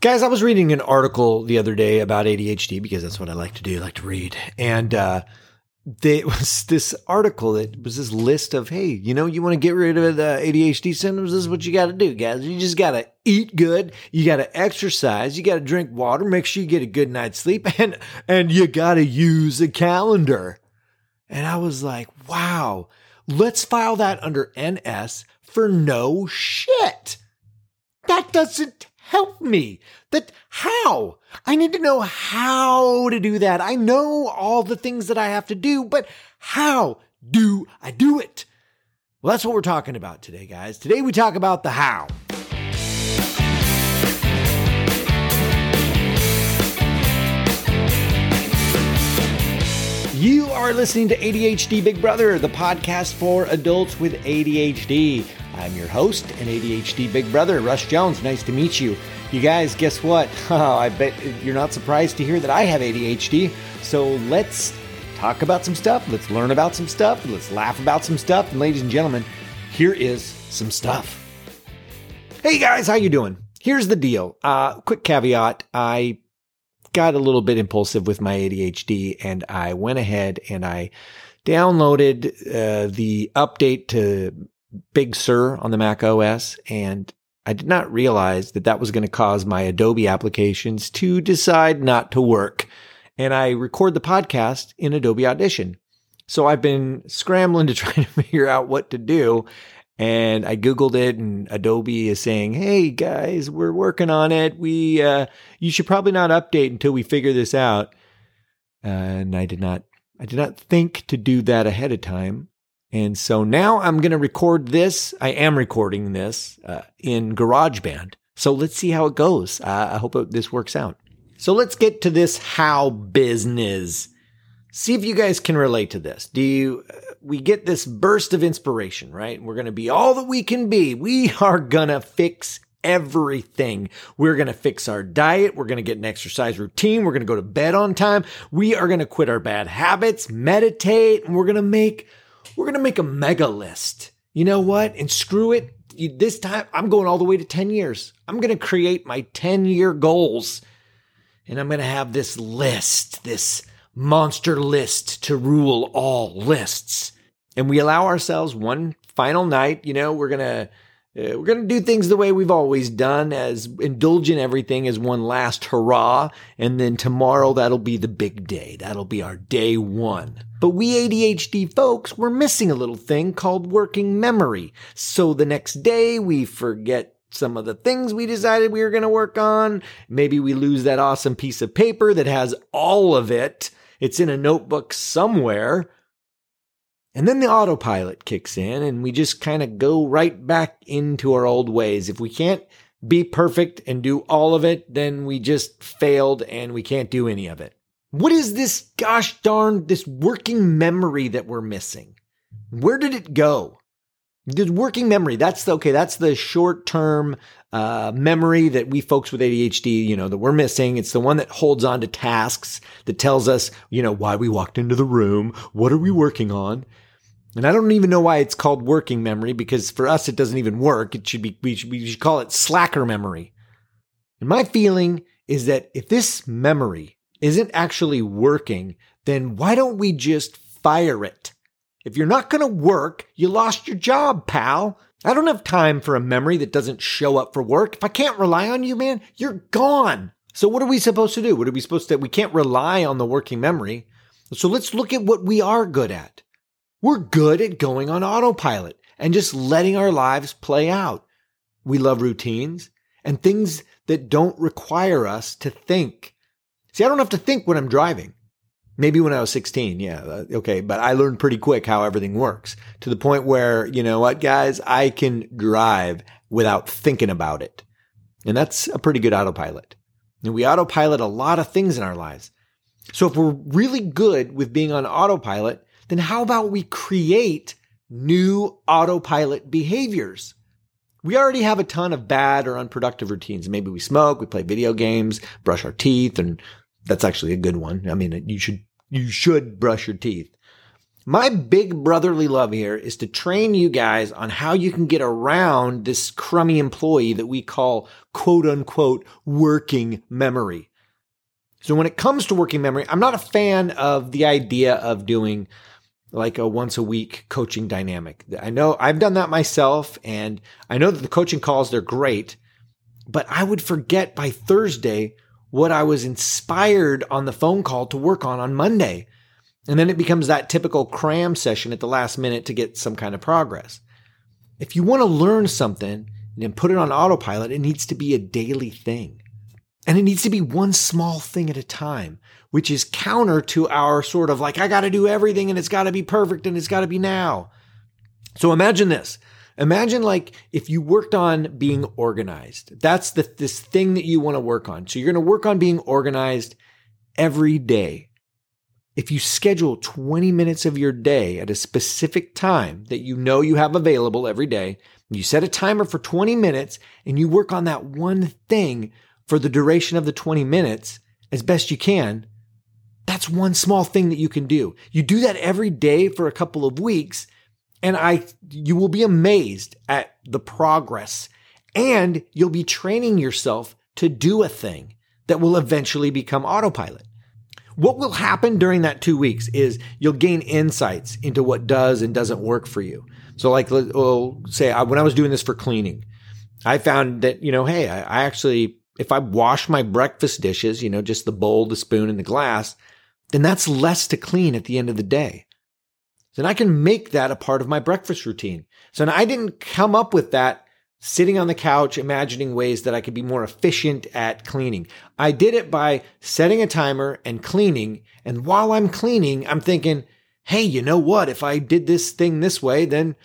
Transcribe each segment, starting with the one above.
Guys, I was reading an article the other day about ADHD because that's what I like to do, I like to read. And uh, there was this article that was this list of, hey, you know, you want to get rid of the ADHD symptoms? This is what you got to do, guys. You just got to eat good. You got to exercise. You got to drink water. Make sure you get a good night's sleep, and and you got to use a calendar. And I was like, wow, let's file that under NS for no shit. That doesn't help me. That how? I need to know how to do that. I know all the things that I have to do, but how do I do it? Well, that's what we're talking about today, guys. Today we talk about the how. You are listening to ADHD Big Brother, the podcast for adults with ADHD. I'm your host and ADHD Big Brother, Russ Jones. Nice to meet you. You guys, guess what? Oh, I bet you're not surprised to hear that I have ADHD. So let's talk about some stuff. Let's learn about some stuff. Let's laugh about some stuff. And ladies and gentlemen, here is some stuff. Hey guys, how you doing? Here's the deal. Uh, quick caveat. I got a little bit impulsive with my ADHD and I went ahead and I downloaded uh, the update to Big Sur on the Mac OS and I did not realize that that was going to cause my Adobe applications to decide not to work. And I record the podcast in Adobe Audition. So I've been scrambling to try to figure out what to do. And I Googled it and Adobe is saying, Hey guys, we're working on it. We, uh, you should probably not update until we figure this out. Uh, and I did not, I did not think to do that ahead of time. And so now I'm going to record this. I am recording this uh, in GarageBand. So let's see how it goes. Uh, I hope this works out. So let's get to this how business. See if you guys can relate to this. Do you, uh, we get this burst of inspiration, right? We're going to be all that we can be. We are going to fix everything. We're going to fix our diet. We're going to get an exercise routine. We're going to go to bed on time. We are going to quit our bad habits, meditate, and we're going to make, we're going to make a mega list. You know what? And screw it. This time I'm going all the way to 10 years. I'm going to create my 10 year goals and I'm going to have this list, this monster list to rule all lists. And we allow ourselves one final night, you know, we're going to uh, we're going to do things the way we've always done, as indulge in everything as one last hurrah. And then tomorrow, that'll be the big day. That'll be our day one. But we ADHD folks, we're missing a little thing called working memory. So the next day, we forget some of the things we decided we were going to work on. Maybe we lose that awesome piece of paper that has all of it. It's in a notebook somewhere. And then the autopilot kicks in and we just kind of go right back into our old ways. If we can't be perfect and do all of it, then we just failed and we can't do any of it. What is this gosh darn, this working memory that we're missing? Where did it go? The working memory, that's the, okay, that's the short term uh, memory that we folks with ADHD, you know, that we're missing. It's the one that holds on to tasks that tells us, you know, why we walked into the room. What are we working on? And I don't even know why it's called working memory because for us, it doesn't even work. It should be, we should, we should call it slacker memory. And my feeling is that if this memory isn't actually working, then why don't we just fire it? If you're not going to work, you lost your job, pal. I don't have time for a memory that doesn't show up for work. If I can't rely on you, man, you're gone. So what are we supposed to do? What are we supposed to, we can't rely on the working memory. So let's look at what we are good at. We're good at going on autopilot and just letting our lives play out. We love routines and things that don't require us to think. See, I don't have to think when I'm driving. Maybe when I was 16, yeah, uh, okay, but I learned pretty quick how everything works to the point where, you know what, guys, I can drive without thinking about it. And that's a pretty good autopilot. And we autopilot a lot of things in our lives. So if we're really good with being on autopilot, then how about we create new autopilot behaviors? We already have a ton of bad or unproductive routines. Maybe we smoke, we play video games, brush our teeth, and that's actually a good one. I mean, you should you should brush your teeth. My big brotherly love here is to train you guys on how you can get around this crummy employee that we call quote unquote working memory. So when it comes to working memory, I'm not a fan of the idea of doing like a once a week coaching dynamic. I know I've done that myself and I know that the coaching calls, they're great, but I would forget by Thursday what I was inspired on the phone call to work on on Monday. And then it becomes that typical cram session at the last minute to get some kind of progress. If you want to learn something and put it on autopilot, it needs to be a daily thing. And it needs to be one small thing at a time, which is counter to our sort of like, I got to do everything and it's got to be perfect and it's got to be now. So imagine this. Imagine like if you worked on being organized. That's the this thing that you want to work on. So you're going to work on being organized every day. If you schedule 20 minutes of your day at a specific time that you know you have available every day, you set a timer for 20 minutes and you work on that one thing for the duration of the 20 minutes as best you can, that's one small thing that you can do. You do that every day for a couple of weeks and I you will be amazed at the progress and you'll be training yourself to do a thing that will eventually become autopilot. What will happen during that 2 weeks is you'll gain insights into what does and doesn't work for you. So like we'll say when I was doing this for cleaning, I found that, you know, hey, I actually if I wash my breakfast dishes, you know, just the bowl, the spoon, and the glass, then that's less to clean at the end of the day. Then I can make that a part of my breakfast routine. So I didn't come up with that sitting on the couch, imagining ways that I could be more efficient at cleaning. I did it by setting a timer and cleaning. And while I'm cleaning, I'm thinking, Hey, you know what? If I did this thing this way, then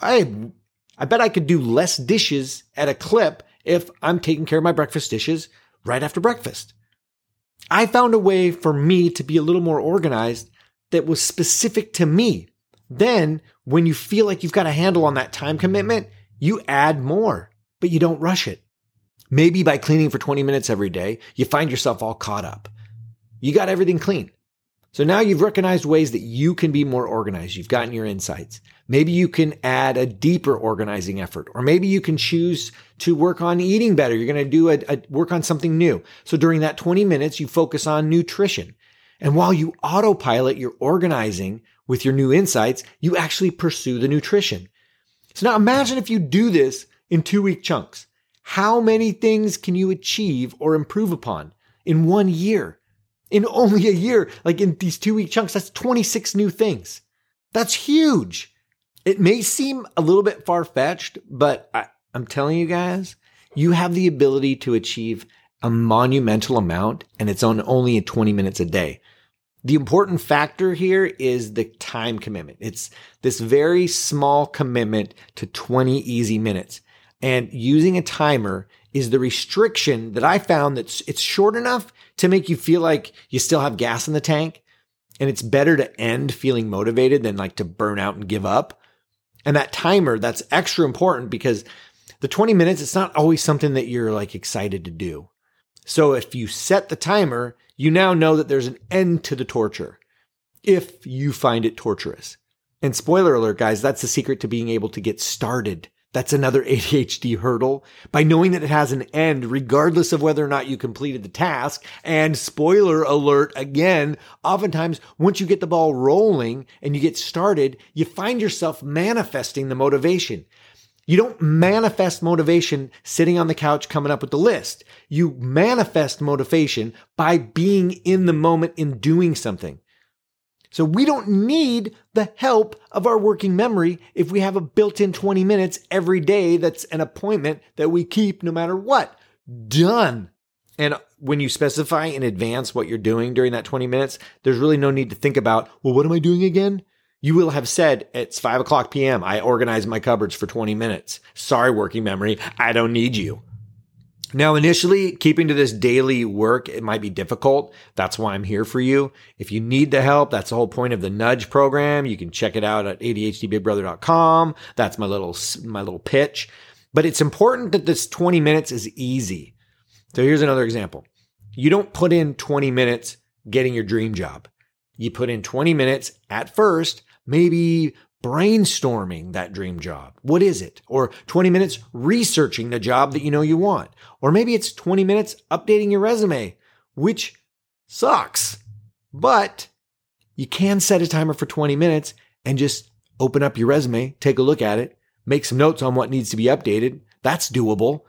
I, I bet I could do less dishes at a clip if I'm taking care of my breakfast dishes right after breakfast. I found a way for me to be a little more organized that was specific to me. Then, when you feel like you've got a handle on that time commitment, you add more, but you don't rush it. Maybe by cleaning for 20 minutes every day, you find yourself all caught up. You got everything clean. So now you've recognized ways that you can be more organized. You've gotten your insights. Maybe you can add a deeper organizing effort, or maybe you can choose to work on eating better. You're going to do a, a, work on something new. So during that 20 minutes, you focus on nutrition. And while you autopilot your organizing with your new insights, you actually pursue the nutrition. So now imagine if you do this in two week chunks. How many things can you achieve or improve upon in one year? In only a year, like in these two week chunks, that's 26 new things. That's huge. It may seem a little bit far fetched, but I, I'm telling you guys, you have the ability to achieve a monumental amount and it's on only 20 minutes a day. The important factor here is the time commitment. It's this very small commitment to 20 easy minutes. And using a timer is the restriction that I found that it's short enough to make you feel like you still have gas in the tank. And it's better to end feeling motivated than like to burn out and give up. And that timer, that's extra important because the 20 minutes, it's not always something that you're like excited to do. So if you set the timer, you now know that there's an end to the torture if you find it torturous. And spoiler alert, guys, that's the secret to being able to get started that's another ADHD hurdle by knowing that it has an end, regardless of whether or not you completed the task. And spoiler alert again, oftentimes once you get the ball rolling and you get started, you find yourself manifesting the motivation. You don't manifest motivation sitting on the couch coming up with the list. You manifest motivation by being in the moment in doing something. So we don't need the help of our working memory if we have a built in 20 minutes every day that's an appointment that we keep no matter what. Done. And when you specify in advance what you're doing during that 20 minutes, there's really no need to think about, well, what am I doing again? You will have said it's 5 o'clock PM. I organized my cupboards for 20 minutes. Sorry, working memory. I don't need you. Now, initially, keeping to this daily work, it might be difficult. That's why I'm here for you. If you need the help, that's the whole point of the nudge program. You can check it out at ADHDBigBrother.com. That's my little, my little pitch. But it's important that this 20 minutes is easy. So here's another example. You don't put in 20 minutes getting your dream job. You put in 20 minutes at first, maybe brainstorming that dream job. What is it? Or 20 minutes researching the job that you know you want. Or maybe it's 20 minutes updating your resume, which sucks. But you can set a timer for 20 minutes and just open up your resume, take a look at it, make some notes on what needs to be updated. That's doable.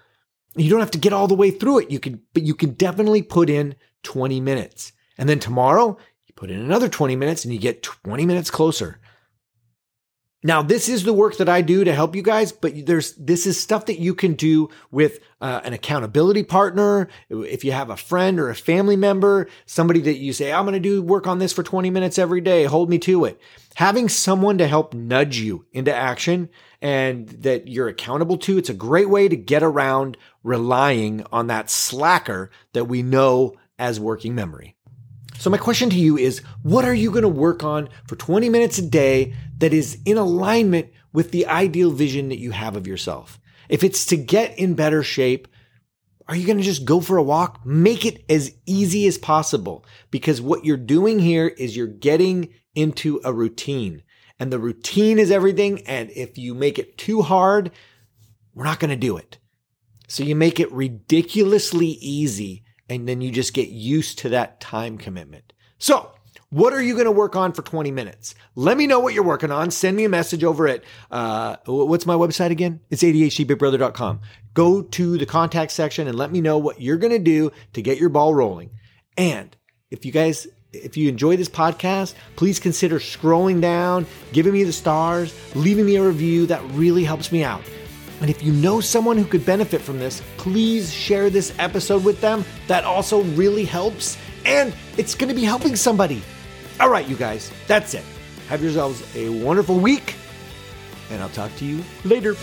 You don't have to get all the way through it. You can, but you can definitely put in 20 minutes. And then tomorrow, you put in another 20 minutes and you get 20 minutes closer. Now, this is the work that I do to help you guys, but there's this is stuff that you can do with uh, an accountability partner. If you have a friend or a family member, somebody that you say, I'm going to do work on this for 20 minutes every day, hold me to it. Having someone to help nudge you into action and that you're accountable to, it's a great way to get around relying on that slacker that we know as working memory. So my question to you is, what are you going to work on for 20 minutes a day that is in alignment with the ideal vision that you have of yourself? If it's to get in better shape, are you going to just go for a walk? Make it as easy as possible because what you're doing here is you're getting into a routine and the routine is everything. And if you make it too hard, we're not going to do it. So you make it ridiculously easy and then you just get used to that time commitment. So, what are you going to work on for 20 minutes? Let me know what you're working on. Send me a message over at, uh, what's my website again? It's ADHDBigBrother.com. Go to the contact section and let me know what you're going to do to get your ball rolling. And if you guys, if you enjoy this podcast, please consider scrolling down, giving me the stars, leaving me a review. That really helps me out. And if you know someone who could benefit from this, please share this episode with them. That also really helps. And it's going to be helping somebody. All right, you guys, that's it. Have yourselves a wonderful week, and I'll talk to you later.